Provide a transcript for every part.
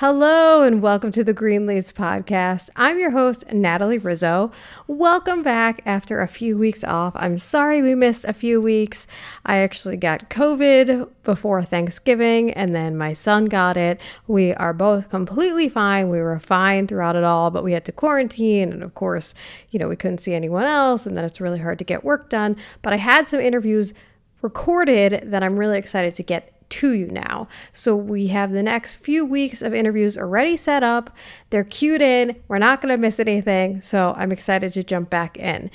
Hello and welcome to the Greenletes podcast. I'm your host, Natalie Rizzo. Welcome back after a few weeks off. I'm sorry we missed a few weeks. I actually got COVID before Thanksgiving and then my son got it. We are both completely fine. We were fine throughout it all, but we had to quarantine. And of course, you know, we couldn't see anyone else. And then it's really hard to get work done. But I had some interviews recorded that I'm really excited to get to you now. So we have the next few weeks of interviews already set up. They're queued in. We're not going to miss anything. So I'm excited to jump back in.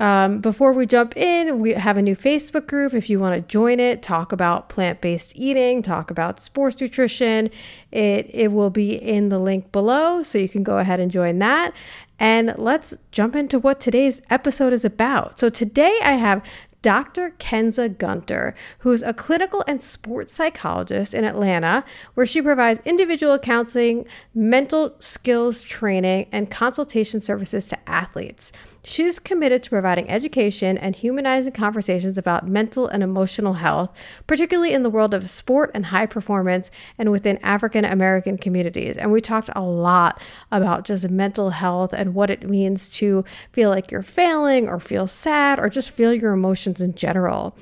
Um, before we jump in, we have a new Facebook group. If you want to join it, talk about plant based eating, talk about sports nutrition, it, it will be in the link below. So you can go ahead and join that. And let's jump into what today's episode is about. So, today I have Dr. Kensa Gunter, who's a clinical and sports psychologist in Atlanta, where she provides individual counseling, mental skills training, and consultation services to athletes. She's committed to providing education and humanizing conversations about mental and emotional health, particularly in the world of sport and high performance and within African American communities. And we talked a lot about just mental health and what it means to feel like you're failing or feel sad or just feel your emotions in general.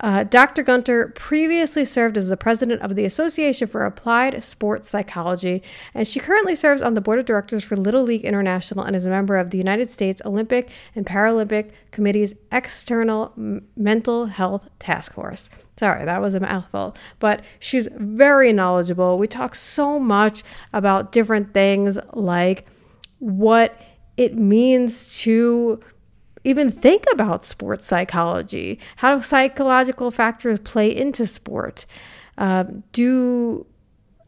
Uh, Dr. Gunter previously served as the president of the Association for Applied Sports Psychology, and she currently serves on the board of directors for Little League International and is a member of the United States Olympic and Paralympic Committee's External Mental Health Task Force. Sorry, that was a mouthful, but she's very knowledgeable. We talk so much about different things like what it means to even think about sports psychology. How do psychological factors play into sport? Um, do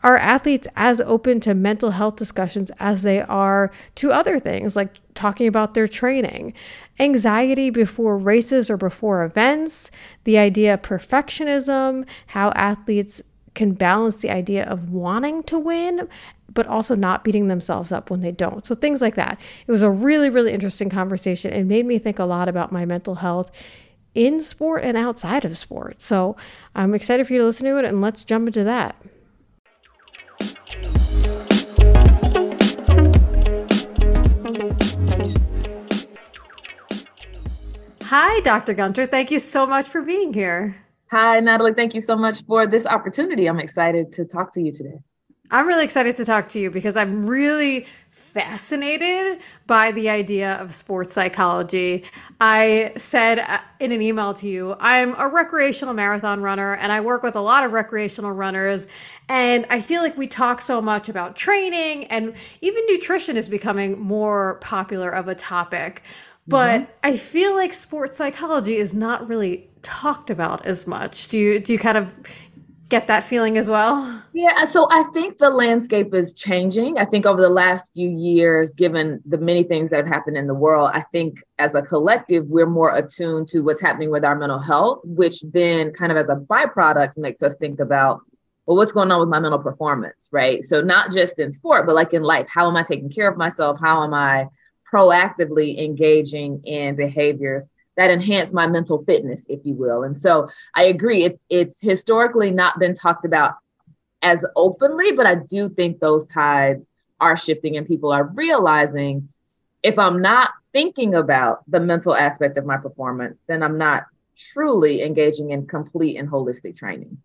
are athletes as open to mental health discussions as they are to other things like talking about their training anxiety before races or before events the idea of perfectionism how athletes can balance the idea of wanting to win but also not beating themselves up when they don't. So things like that. It was a really, really interesting conversation. It made me think a lot about my mental health in sport and outside of sport. So I'm excited for you to listen to it and let's jump into that. Hi, Dr. Gunter. Thank you so much for being here. Hi, Natalie. Thank you so much for this opportunity. I'm excited to talk to you today. I'm really excited to talk to you because I'm really fascinated by the idea of sports psychology. I said uh, in an email to you, I'm a recreational marathon runner and I work with a lot of recreational runners. And I feel like we talk so much about training and even nutrition is becoming more popular of a topic. But mm-hmm. I feel like sports psychology is not really talked about as much. Do you do you kind of get that feeling as well? Yeah, uh, so I think the landscape is changing. I think over the last few years, given the many things that have happened in the world, I think as a collective, we're more attuned to what's happening with our mental health, which then kind of as a byproduct makes us think about, well, what's going on with my mental performance, right? So not just in sport, but like in life, how am I taking care of myself? How am I proactively engaging in behaviors that enhance my mental fitness, if you will. And so I agree, it's it's historically not been talked about as openly, but I do think those tides are shifting and people are realizing if I'm not thinking about the mental aspect of my performance, then I'm not truly engaging in complete and holistic training.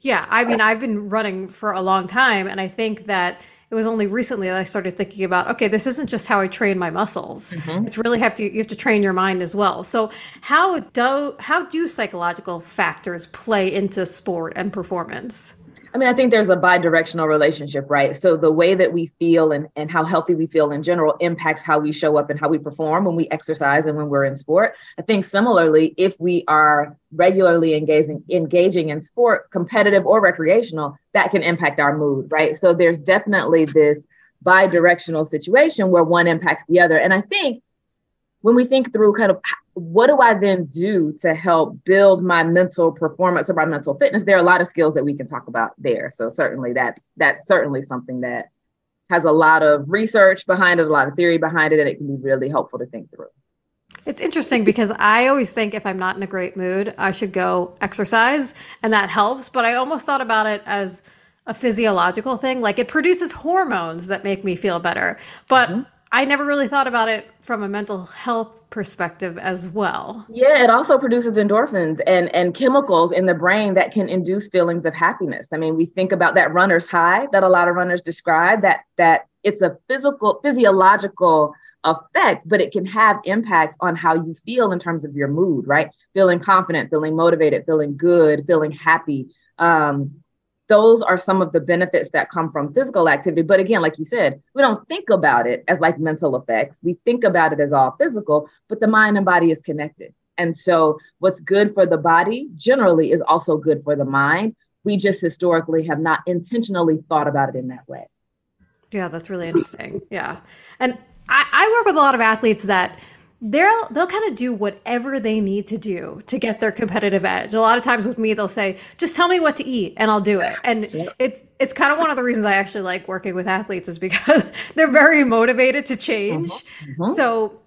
Yeah, I mean, I've been running for a long time, and I think that it was only recently that I started thinking about okay, this isn't just how I train my muscles. Mm-hmm. It's really have to you have to train your mind as well. So how do how do psychological factors play into sport and performance? I mean, I think there's a bi-directional relationship, right? So the way that we feel and, and how healthy we feel in general impacts how we show up and how we perform when we exercise and when we're in sport. I think similarly, if we are regularly engaging engaging in sport, competitive or recreational, that can impact our mood, right? So there's definitely this bi-directional situation where one impacts the other. And I think when we think through kind of what do I then do to help build my mental performance or my mental fitness, there are a lot of skills that we can talk about there. So certainly that's that's certainly something that has a lot of research behind it, a lot of theory behind it, and it can be really helpful to think through. It's interesting because I always think if I'm not in a great mood, I should go exercise and that helps. But I almost thought about it as a physiological thing. Like it produces hormones that make me feel better. But mm-hmm. I never really thought about it from a mental health perspective as well. Yeah, it also produces endorphins and and chemicals in the brain that can induce feelings of happiness. I mean, we think about that runner's high that a lot of runners describe that that it's a physical physiological effect, but it can have impacts on how you feel in terms of your mood, right? Feeling confident, feeling motivated, feeling good, feeling happy. Um, those are some of the benefits that come from physical activity. But again, like you said, we don't think about it as like mental effects. We think about it as all physical, but the mind and body is connected. And so, what's good for the body generally is also good for the mind. We just historically have not intentionally thought about it in that way. Yeah, that's really interesting. Yeah. And I, I work with a lot of athletes that they'll they'll kind of do whatever they need to do to get their competitive edge. A lot of times with me, they'll say, "Just tell me what to eat, and I'll do it." And it's it's kind of one of the reasons I actually like working with athletes is because they're very motivated to change. Mm-hmm. Mm-hmm. So,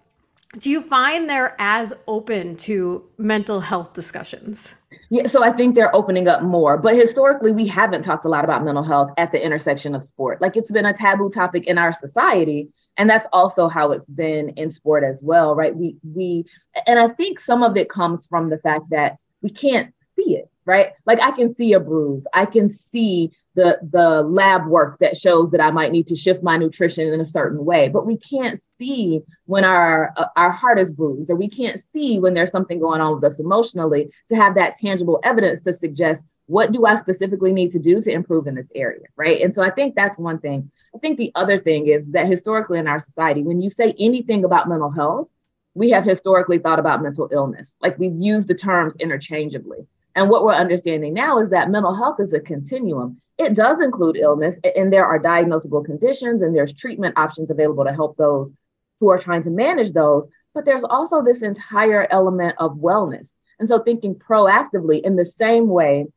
do you find they're as open to mental health discussions? Yeah, so I think they're opening up more. But historically, we haven't talked a lot about mental health at the intersection of sport. Like it's been a taboo topic in our society and that's also how it's been in sport as well right? We we and i think some of it comes from the fact that we can't see it right like i can see a bruise i can see the the lab work that shows that i might need to shift my nutrition in a certain way but we can't see when our uh, our heart is bruised or we can't see when there's something going on with us emotionally to have that tangible evidence to suggest what do I specifically need to do to improve in this area? Right. And so I think that's one thing. I think the other thing is that historically in our society, when you say anything about mental health, we have historically thought about mental illness. Like we've used the terms interchangeably. And what we're understanding now is that mental health is a continuum. It does include illness, and there are diagnosable conditions, and there's treatment options available to help those who are trying to manage those. But there's also this entire element of wellness. And so, thinking proactively in the same way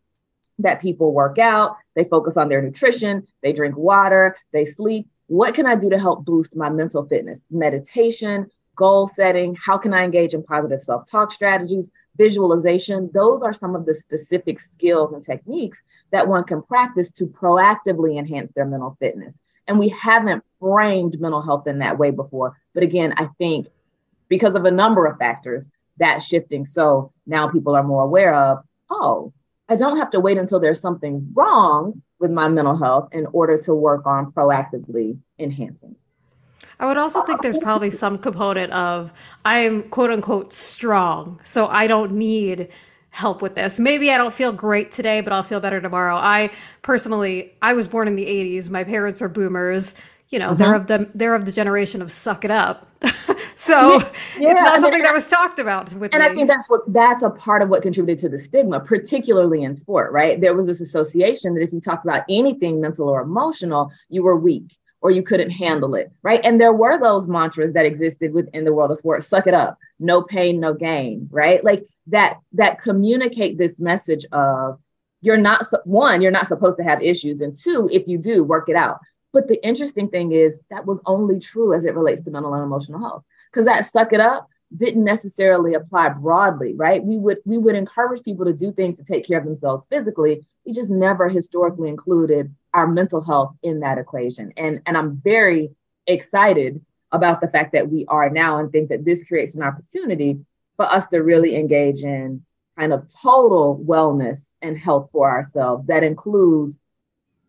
that people work out, they focus on their nutrition, they drink water, they sleep. What can I do to help boost my mental fitness? Meditation, goal setting, how can I engage in positive self talk strategies, visualization? Those are some of the specific skills and techniques that one can practice to proactively enhance their mental fitness. And we haven't framed mental health in that way before. But again, I think because of a number of factors, that's shifting. So now people are more aware of, oh, I don't have to wait until there's something wrong with my mental health in order to work on proactively enhancing. I would also think there's probably some component of I'm quote unquote strong, so I don't need help with this. Maybe I don't feel great today, but I'll feel better tomorrow. I personally, I was born in the 80s. My parents are boomers you know, uh-huh. they're of the they're of the generation of suck it up. so yeah, it's not something that was talked about with and me. I think that's what that's a part of what contributed to the stigma, particularly in sport, right? There was this association that if you talked about anything mental or emotional, you were weak or you couldn't handle it, right? And there were those mantras that existed within the world of sports, suck it up, no pain, no gain, right? Like that that communicate this message of you're not one, you're not supposed to have issues, and two, if you do, work it out. But the interesting thing is that was only true as it relates to mental and emotional health. Because that suck it up didn't necessarily apply broadly, right? We would we would encourage people to do things to take care of themselves physically. We just never historically included our mental health in that equation. And and I'm very excited about the fact that we are now and think that this creates an opportunity for us to really engage in kind of total wellness and health for ourselves that includes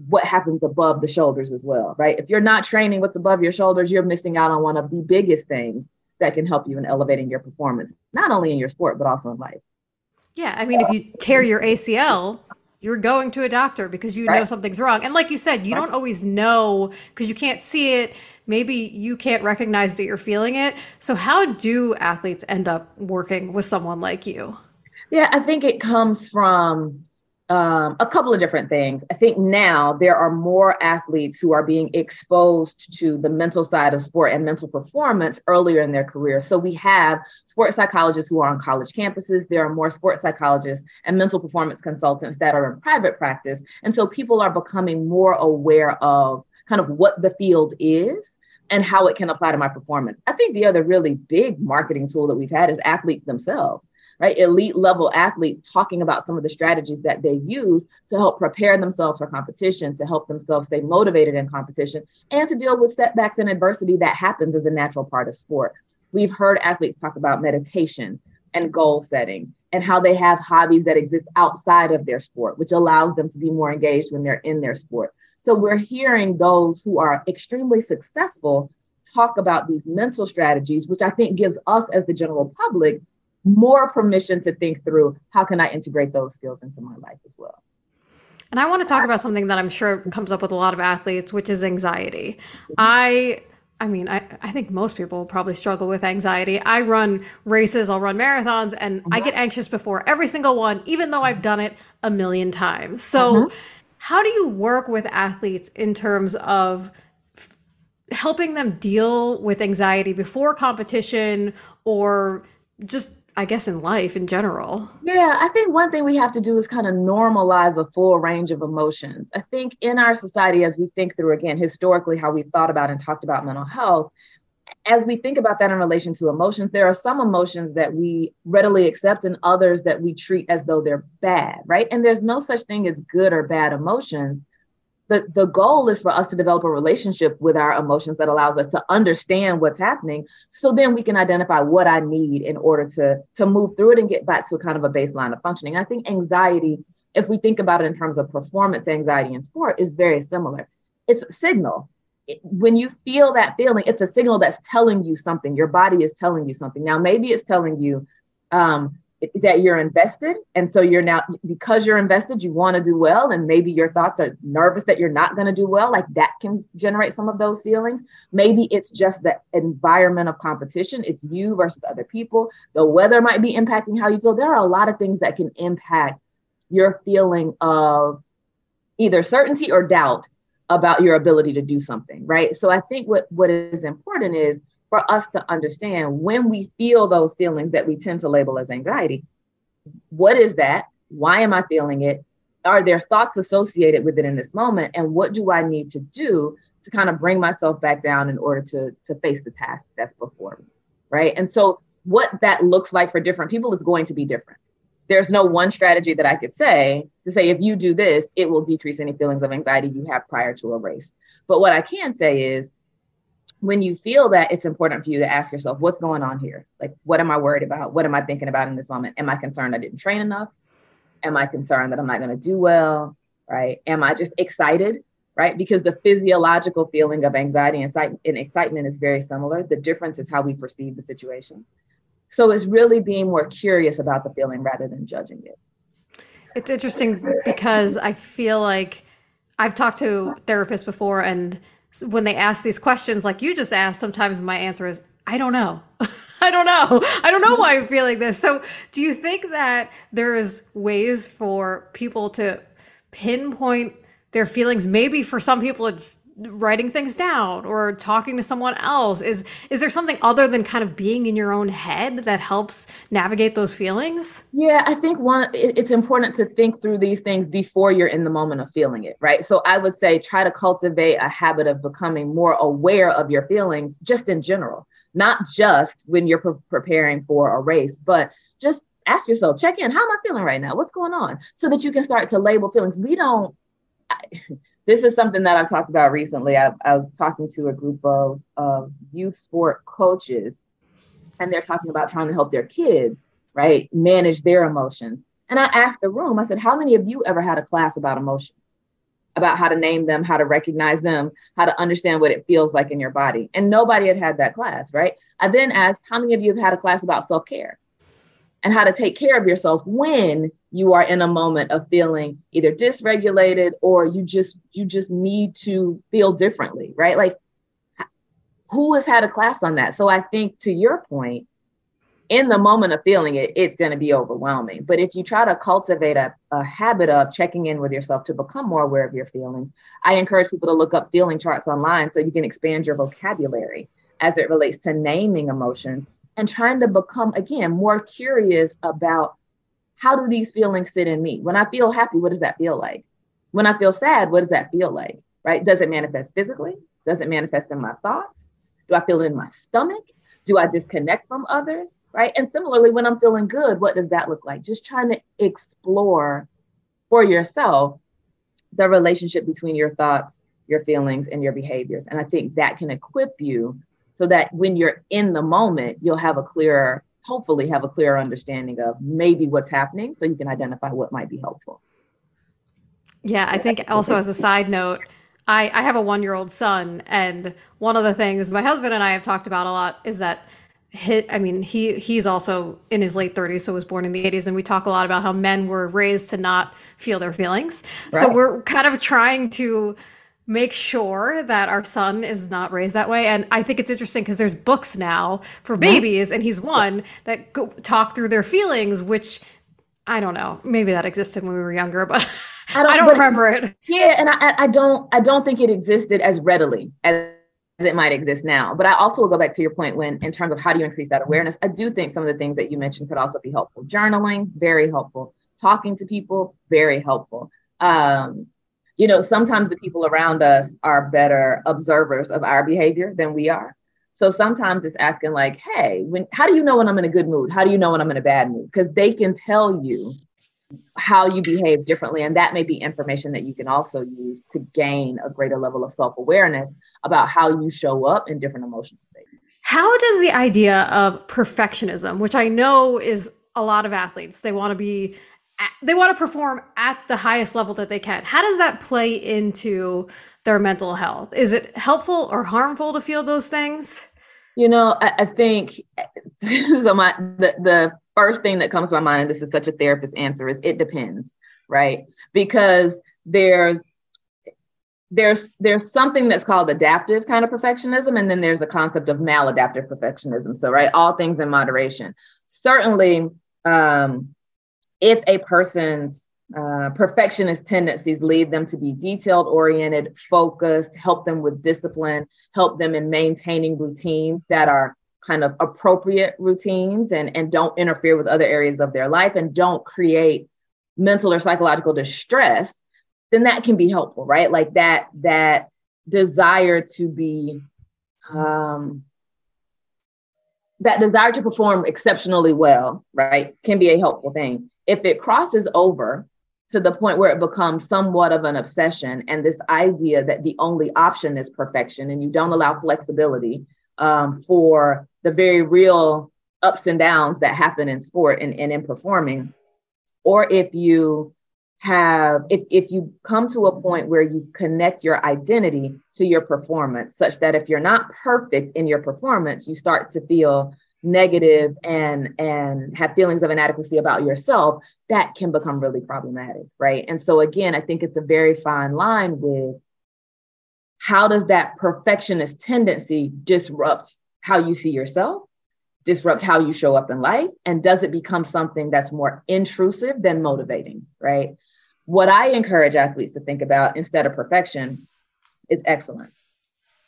what happens above the shoulders as well, right? If you're not training what's above your shoulders, you're missing out on one of the biggest things that can help you in elevating your performance, not only in your sport, but also in life. Yeah. I mean, if you tear your ACL, you're going to a doctor because you right. know something's wrong. And like you said, you right. don't always know because you can't see it. Maybe you can't recognize that you're feeling it. So, how do athletes end up working with someone like you? Yeah, I think it comes from um, a couple of different things. I think now there are more athletes who are being exposed to the mental side of sport and mental performance earlier in their career. So we have sports psychologists who are on college campuses. There are more sports psychologists and mental performance consultants that are in private practice. And so people are becoming more aware of kind of what the field is and how it can apply to my performance. I think the other really big marketing tool that we've had is athletes themselves right? Elite level athletes talking about some of the strategies that they use to help prepare themselves for competition, to help themselves stay motivated in competition, and to deal with setbacks and adversity that happens as a natural part of sport. We've heard athletes talk about meditation and goal setting and how they have hobbies that exist outside of their sport, which allows them to be more engaged when they're in their sport. So we're hearing those who are extremely successful talk about these mental strategies, which I think gives us as the general public more permission to think through how can I integrate those skills into my life as well. And I want to talk about something that I'm sure comes up with a lot of athletes, which is anxiety. I I mean, I, I think most people probably struggle with anxiety. I run races, I'll run marathons, and I get anxious before every single one, even though I've done it a million times. So, uh-huh. how do you work with athletes in terms of helping them deal with anxiety before competition or just I guess in life in general. Yeah, I think one thing we have to do is kind of normalize a full range of emotions. I think in our society, as we think through again, historically, how we've thought about and talked about mental health, as we think about that in relation to emotions, there are some emotions that we readily accept and others that we treat as though they're bad, right? And there's no such thing as good or bad emotions the, the goal is for us to develop a relationship with our emotions that allows us to understand what's happening. So then we can identify what i need in order to to move through it and get back to a kind of a baseline of functioning. I think anxiety if we think about it in terms of performance anxiety in sport is very similar. It's a signal. When you feel that feeling it's a signal that's telling you something. Your body is telling you something. Now maybe it's telling you um, that you're invested. And so you're now because you're invested you want to do well and maybe your thoughts are nervous that you're not going to do well like that can generate some of those feelings. Maybe it's just the environment of competition. It's you versus other people. The weather might be impacting how you feel. There are a lot of things that can impact your feeling of either certainty or doubt about your ability to do something right? So i think what what is important is for us to understand when we feel those feelings that we tend to label as anxiety. What is that? Why am I feeling it? Are there thoughts associated with it in this moment? And what do I need to do to kind of bring myself back down in order to, to face the task that's before me? Right. And so, what that looks like for different people is going to be different. There's no one strategy that I could say to say, if you do this, it will decrease any feelings of anxiety you have prior to a race. But what I can say is, when you feel that it's important for you to ask yourself what's going on here? Like what am i worried about? What am i thinking about in this moment? Am i concerned i didn't train enough? Am i concerned that i'm not going to do well? Right? Am i just excited? Right? Because the physiological feeling of anxiety and excitement is very similar. The difference is how we perceive the situation. So it's really being more curious about the feeling rather than judging it. It's interesting because i feel like i've talked to therapists before and when they ask these questions like you just asked, sometimes my answer is, I don't know. I don't know. I don't know why I'm feeling this. So, do you think that there is ways for people to pinpoint their feelings? Maybe for some people, it's writing things down or talking to someone else? Is is there something other than kind of being in your own head that helps navigate those feelings? Yeah i think one it's important to think through these things before you're in the moment of feeling it right? So i would say try to cultivate a habit of becoming more aware of your feelings just in general not just when you're pre- preparing for a race but just ask yourself check in how am i feeling right now? What's going on? So that you can start to label feelings. We don't I, this is something that I've talked about recently. I, I was talking to a group of, of youth sport coaches, and they're talking about trying to help their kids, right, manage their emotions. And I asked the room, I said, How many of you ever had a class about emotions? About how to name them, how to recognize them, how to understand what it feels like in your body. And nobody had had that class, right? I then asked, How many of you have had a class about self care? And how to take care of yourself when you are in a moment of feeling either dysregulated or you just you just need to feel differently right? Like who has had a class on that? So i think to your point in the moment of feeling it it's going to be overwhelming. But if you try to cultivate a, a habit of checking in with yourself to become more aware of your feelings i encourage people to look up feeling charts online so you can expand your vocabulary as it relates to naming emotions and trying to become again more curious about how do these feelings sit in me when i feel happy what does that feel like when i feel sad what does that feel like right does it manifest physically does it manifest in my thoughts do i feel it in my stomach Do I disconnect from others? Right. And similarly, when I'm feeling good, what does that look like? Just trying to explore for yourself the relationship between your thoughts, your feelings, and your behaviors. And I think that can equip you so that when you're in the moment, you'll have a clearer, hopefully, have a clearer understanding of maybe what's happening so you can identify what might be helpful. Yeah, I think also as a side note, I, I have a one year old son, and one of the things my husband and I have talked about a lot is that hit i mean he he's also in his late 30s so was born in the 80s and we talk a lot about how men were raised to not feel their feelings right. so we're kind of trying to make sure that our son is not raised that way and i think it's interesting because there's books now for babies and he's one yes. that go, talk through their feelings which i don't know maybe that existed when we were younger but i don't, I don't remember it yeah and I, I don't i don't think it existed as readily as it might exist now. But I also will go back to your point when, in terms of how do you increase that awareness, I do think some of the things that you mentioned could also be helpful. Journaling, very helpful. Talking to people, very helpful. Um, you know, sometimes the people around us are better observers of our behavior than we are. So sometimes it's asking like, hey, when how do you know when I'm in a good mood? How do you know when I'm in a bad mood? Because they can tell you how you behave differently. And that may be information that you can also use to gain a greater level of self awareness about how you show up in different emotional states. How does the idea of perfectionism, which I know is a lot of athletes, they want to be they want to perform at the highest level that they can. How does that play into their mental health? Is it helpful or harmful to feel those things? You know, I, I think so. My the the first thing that comes to my mind, and this is such a therapist answer, is it depends, right? Because there's there's there's something that's called adaptive kind of perfectionism and then there's a concept of maladaptive perfectionism so right all things in moderation certainly um, if a person's uh, perfectionist tendencies lead them to be detailed oriented focused help them with discipline help them in maintaining routines that are kind of appropriate routines and, and don't interfere with other areas of their life and don't create mental or psychological distress, then that can be helpful, right? Like that, that desire to be, um, that desire to perform exceptionally well, right, can be a helpful thing. If it crosses over to the point where it becomes somewhat of an obsession and this idea that the only option is perfection and you don't allow flexibility um, for the very real ups and downs that happen in sport and, and in performing, or if you have if, if you come to a point where you connect your identity to your performance such that if you're not perfect in your performance you start to feel negative and and have feelings of inadequacy about yourself that can become really problematic right and so again i think it's a very fine line with how does that perfectionist tendency disrupt how you see yourself, disrupt how you show up in life? And does it become something that's more intrusive than motivating, right? What I encourage athletes to think about instead of perfection is excellence.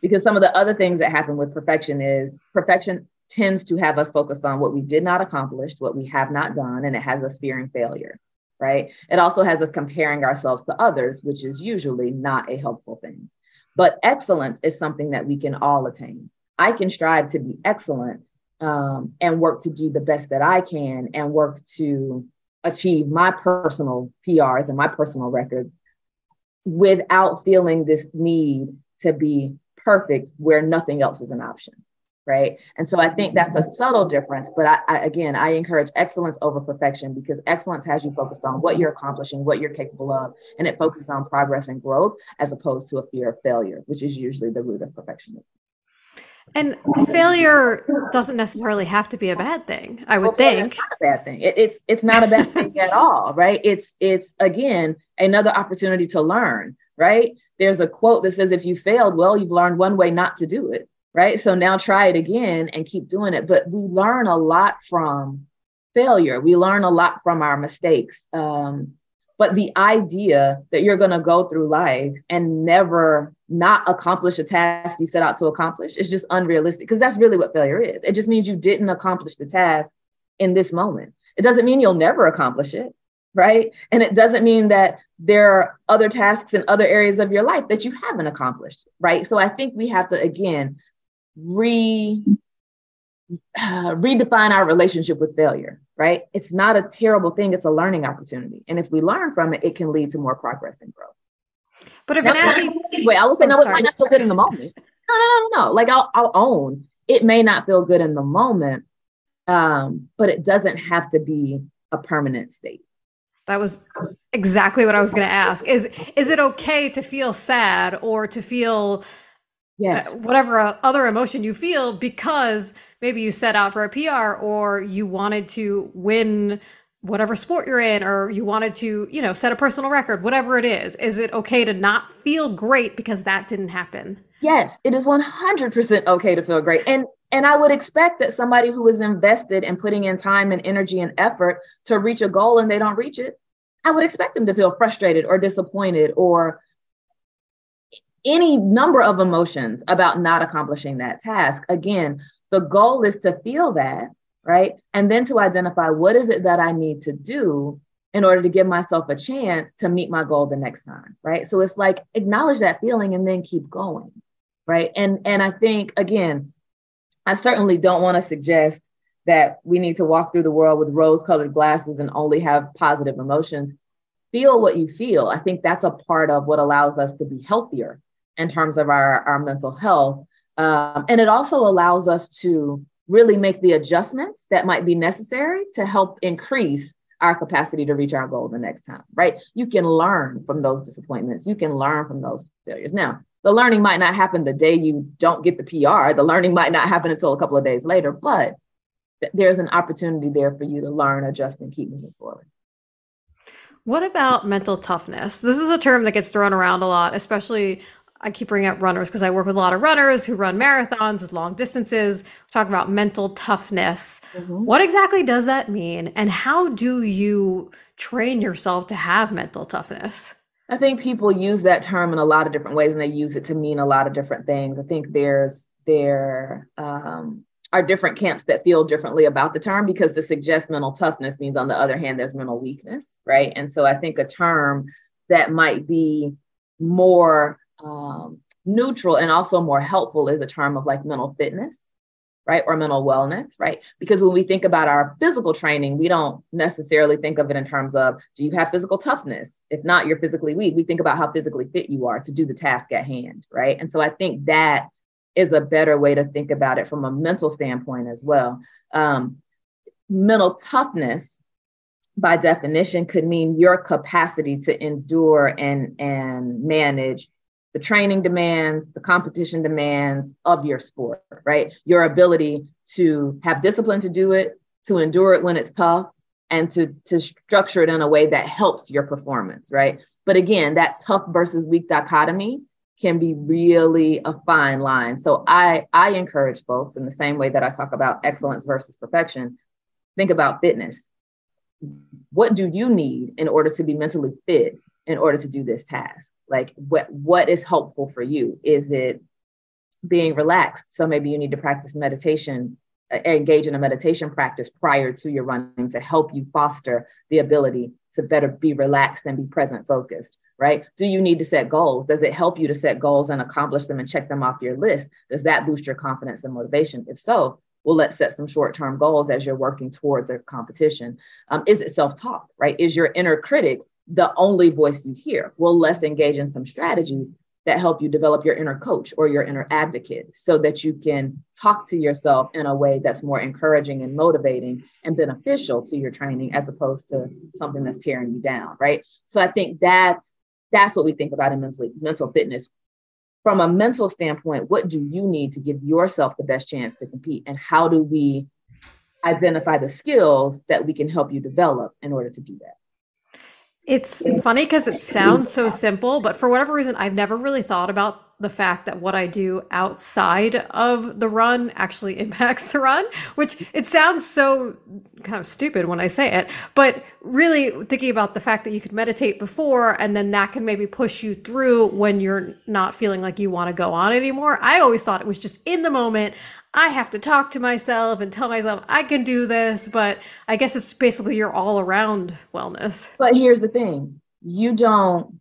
Because some of the other things that happen with perfection is perfection tends to have us focused on what we did not accomplish, what we have not done, and it has us fearing failure, right? It also has us comparing ourselves to others, which is usually not a helpful thing. But excellence is something that we can all attain. I can strive to be excellent um, and work to do the best that I can and work to achieve my personal PRs and my personal records without feeling this need to be perfect where nothing else is an option right and so i think that's a subtle difference but I, I, again i encourage excellence over perfection because excellence has you focused on what you're accomplishing what you're capable of and it focuses on progress and growth as opposed to a fear of failure which is usually the root of perfectionism and failure doesn't necessarily have to be a bad thing, I would well, think. not a bad thing. It, it's it's not a bad thing at all, right? It's it's again another opportunity to learn, right? There's a quote that says, "If you failed, well, you've learned one way not to do it." Right. So now try it again and keep doing it. But we learn a lot from failure. We learn a lot from our mistakes. Um, but the idea that you're going to go through life and never not accomplish a task you set out to accomplish is just unrealistic because that's really what failure is. It just means you didn't accomplish the task in this moment. It doesn't mean you'll never accomplish it, right? And it doesn't mean that there are other tasks in other areas of your life that you haven't accomplished, right? So I think we have to, again, re uh, redefine our relationship with failure, right? It's not a terrible thing, it's a learning opportunity. And if we learn from it, it can lead to more progress and growth. But if now, an athlete, wait, I will say, no, it might not feel good in the moment. I don't know. Like I'll, I'll own it may not feel good in the moment, um, but it doesn't have to be a permanent state. That was exactly what I was going to ask. Is is it okay to feel sad or to feel Uh, yes. whatever uh, other emotion you feel because maybe you set out for a PR or you wanted to win whatever sport you're in or you wanted to, you know, set a personal record, whatever it is. Is it okay to not feel great because that didn't happen? Yes, it is 100% okay to feel great. And and I would expect that somebody who is invested in putting in time and energy and effort to reach a goal and they don't reach it, I would expect them to feel frustrated or disappointed or any number of emotions about not accomplishing that task. Again, the goal is to feel that, right? And then to identify what is it that I need to do in order to give myself a chance to meet my goal the next time, right? So it's like acknowledge that feeling and then keep going, right? And and I think again, I certainly don't want to suggest that we need to walk through the world with rose-colored glasses and only have positive emotions. Feel what you feel. I think that's a part of what allows us to be healthier in terms of our, our mental health. Um, and it also allows us to really make the adjustments that might be necessary to help increase our capacity to reach our goal the next time, right? You can learn from those disappointments. You can learn from those failures. Now, the learning might not happen the day you don't get the PR. The learning might not happen until a couple of days later, but th- there's an opportunity there for you to learn, adjust, and keep moving forward. What about mental toughness? This is a term that gets thrown around a lot, especially I keep bringing up runners because I work with a lot of runners who run marathons, long distances. Talk about mental toughness. Mm-hmm. What exactly does that mean? And how do you train yourself to have mental toughness? I think people use that term in a lot of different ways and they use it to mean a lot of different things. I think there's there um, are different camps that feel differently about the term because to suggest mental toughness means on the other hand there's mental weakness, right? And so I think a term that might be more um, neutral and also more helpful is a term of like mental fitness, right? Or mental wellness, right? Because when we think about our physical training, we don't necessarily think of it in terms of do you have physical toughness? If not, you're physically weak. We think about how physically fit you are to do the task at hand, right? And so I think that is a better way to think about it from a mental standpoint as well. Um, mental toughness by definition could mean your capacity to endure and and manage the training demands, the competition demands of your sport, right? Your ability to have discipline to do it, to endure it when it's tough, and to, to structure it in a way that helps your performance, right? But again, that tough versus weak dichotomy can be really a fine line. So I, I encourage folks in the same way that I talk about excellence versus perfection, think about fitness. What do you need in order to be mentally fit in order to do this task? Like what what is helpful for you? Is it being relaxed? So maybe you need to practice meditation engage in a meditation practice prior to your running to help you foster the ability to better be relaxed and be present focused right? Do you need to set goals? Does it help you to set goals and accomplish them and check them off your list? Does that boost your confidence and motivation? If so well let's set some short-term goals as you're working towards a competition. Um, is it self-talk right? Is your inner critic the only voice you hear. Well, let's engage in some strategies that help you develop your inner coach or your inner advocate so that you can talk to yourself in a way that's more encouraging and motivating and beneficial to your training as opposed to something that's tearing you down right? So i think that's that's what we think about in mental, mental fitness. From a mental standpoint what do you need to give yourself the best chance to compete? And how do we identify the skills that we can help you develop in order to do that it's funny because it sounds so simple, but for whatever reason, I've never really thought about the fact that what I do outside of the run actually impacts the run, which it sounds so kind of stupid when I say it, but really thinking about the fact that you could meditate before and then that can maybe push you through when you're not feeling like you want to go on anymore. I always thought it was just in the moment. I have to talk to myself and tell myself I can do this, but I guess it's basically your all around wellness. But here's the thing you don't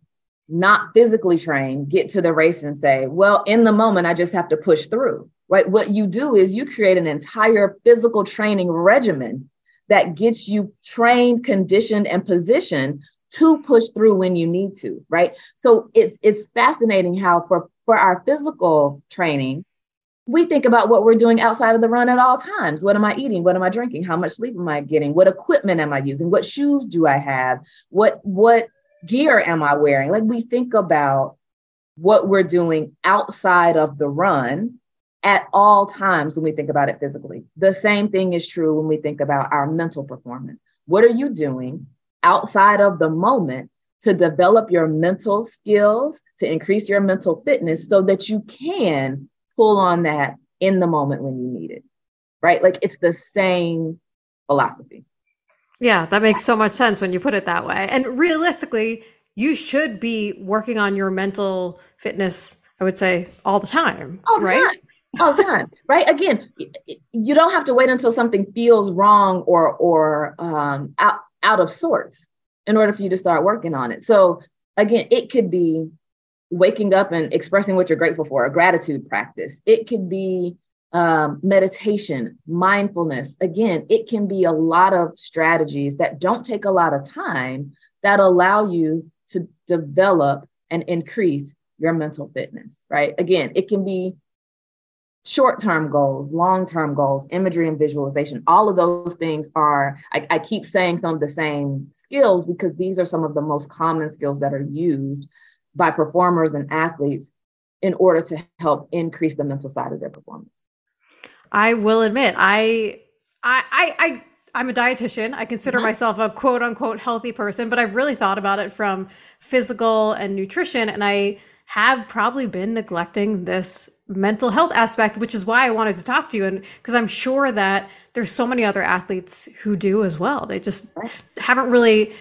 not physically train get to the race and say, well, in the moment, I just have to push through. right? What you do is you create an entire physical training regimen that gets you trained, conditioned, and positioned to push through when you need to, right? So it's it's fascinating how for for our physical training, we think about what we're doing outside of the run at all times. What am I eating? What am I drinking? How much sleep am I getting? What equipment am I using? What shoes do I have? What what gear am I wearing? Like we think about what we're doing outside of the run at all times when we think about it physically. The same thing is true when we think about our mental performance. What are you doing outside of the moment to develop your mental skills, to increase your mental fitness so that you can pull on that in the moment when you need it? Right? Like it's the same philosophy. Yeah, that makes so much sense when you put it that way. And realistically, you should be working on your mental fitness, I would say, all the time. All the right? time. All the time. right. Again, you don't have to wait until something feels wrong or or um, out out of sorts in order for you to start working on it. So again, it could be waking up and expressing what you're grateful for, a gratitude practice. It could be um, meditation, mindfulness. Again, it can be a lot of strategies that don't take a lot of time that allow you to develop and increase your mental fitness, right? Again, it can be short term goals, long term goals, imagery and visualization. All of those things are, I, I, keep saying some of the same skills because these are some of the most common skills that are used by performers and athletes in order to help increase the mental side of their performance. I will admit, I, I, I, I I'm a dietitian. I consider mm-hmm. myself a quote unquote healthy person, but I've really thought about it from physical and nutrition. And I have probably been neglecting this mental health aspect, which is why I wanted to talk to you. And because I'm sure that there's so many other athletes who do as well. They just haven't really,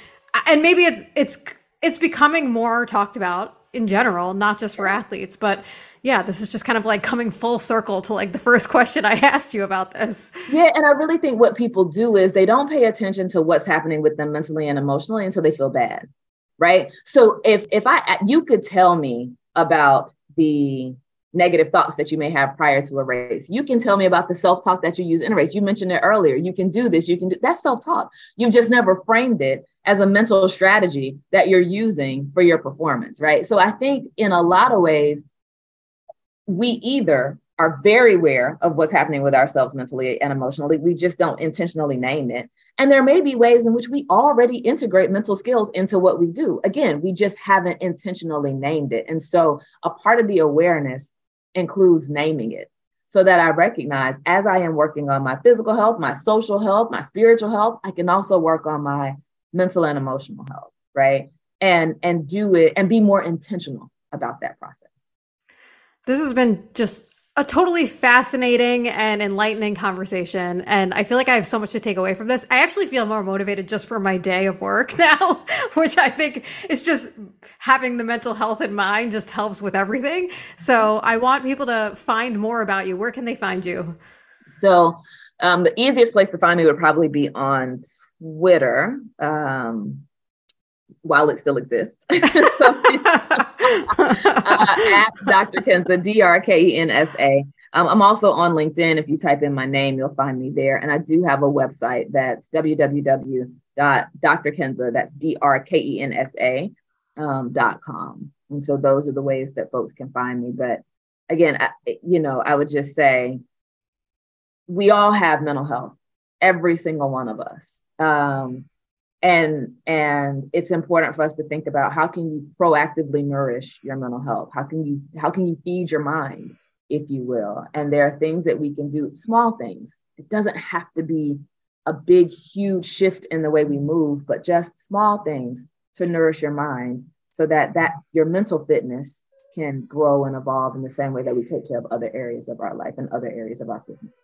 and maybe it's, it's, it's becoming more talked about in general, not just for athletes, but yeah, this is just kind of like coming full circle to like the first question I asked you about this. Yeah, and I really think what people do is they don't pay attention to what's happening with them mentally and emotionally until they feel bad. Right? So if if I you could tell me about the negative thoughts that you may have prior to a race. You can tell me about the self-talk that you use in a race. You mentioned it earlier. You can do this, you can do that's self-talk. You've just never framed it as a mental strategy that you're using for your performance, right? So I think in a lot of ways we either are very aware of what's happening with ourselves mentally and emotionally. We just don't intentionally name it. And there may be ways in which we already integrate mental skills into what we do. Again, we just haven't intentionally named it. And so a part of the awareness includes naming it so that I recognize as I am working on my physical health, my social health, my spiritual health, I can also work on my mental and emotional health, right? And and do it and be more intentional about that process. This has been just a totally fascinating and enlightening conversation. And I feel like I have so much to take away from this. I actually feel more motivated just for my day of work now, which I think is just having the mental health in mind just helps with everything. So I want people to find more about you. Where can they find you? So um, the easiest place to find me would probably be on Twitter. Um, while it still exists. so, uh, at Dr. Kensa, D R K E N S A. Um, I'm also on LinkedIn. If you type in my name, you'll find me there. And I do have a website that's www.drkensa, that's D R K E N S A, um, dot com. And so those are the ways that folks can find me. But again, I, you know, I would just say we all have mental health, every single one of us. Um, and and it's important for us to think about how can you proactively nourish your mental health? How can you how can you feed your mind if you will? And there are things that we can do small things. It doesn't have to be a big huge shift in the way we move but just small things to nourish your mind so that that your mental fitness can grow and evolve in the same way that we take care of other areas of our life and other areas of our fitness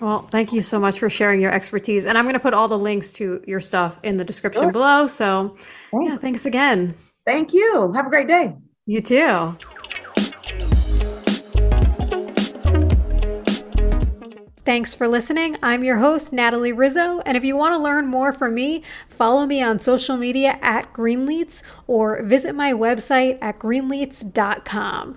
well, thank you so much for sharing your expertise. And I'm going to put all the links to your stuff in the description sure. below. So, thanks. yeah, thanks again. Thank you. Have a great day. You too. Thanks for listening. I'm your host, Natalie Rizzo. And if you want to learn more from me, follow me on social media at Greenletes or visit my website at greenletes.com.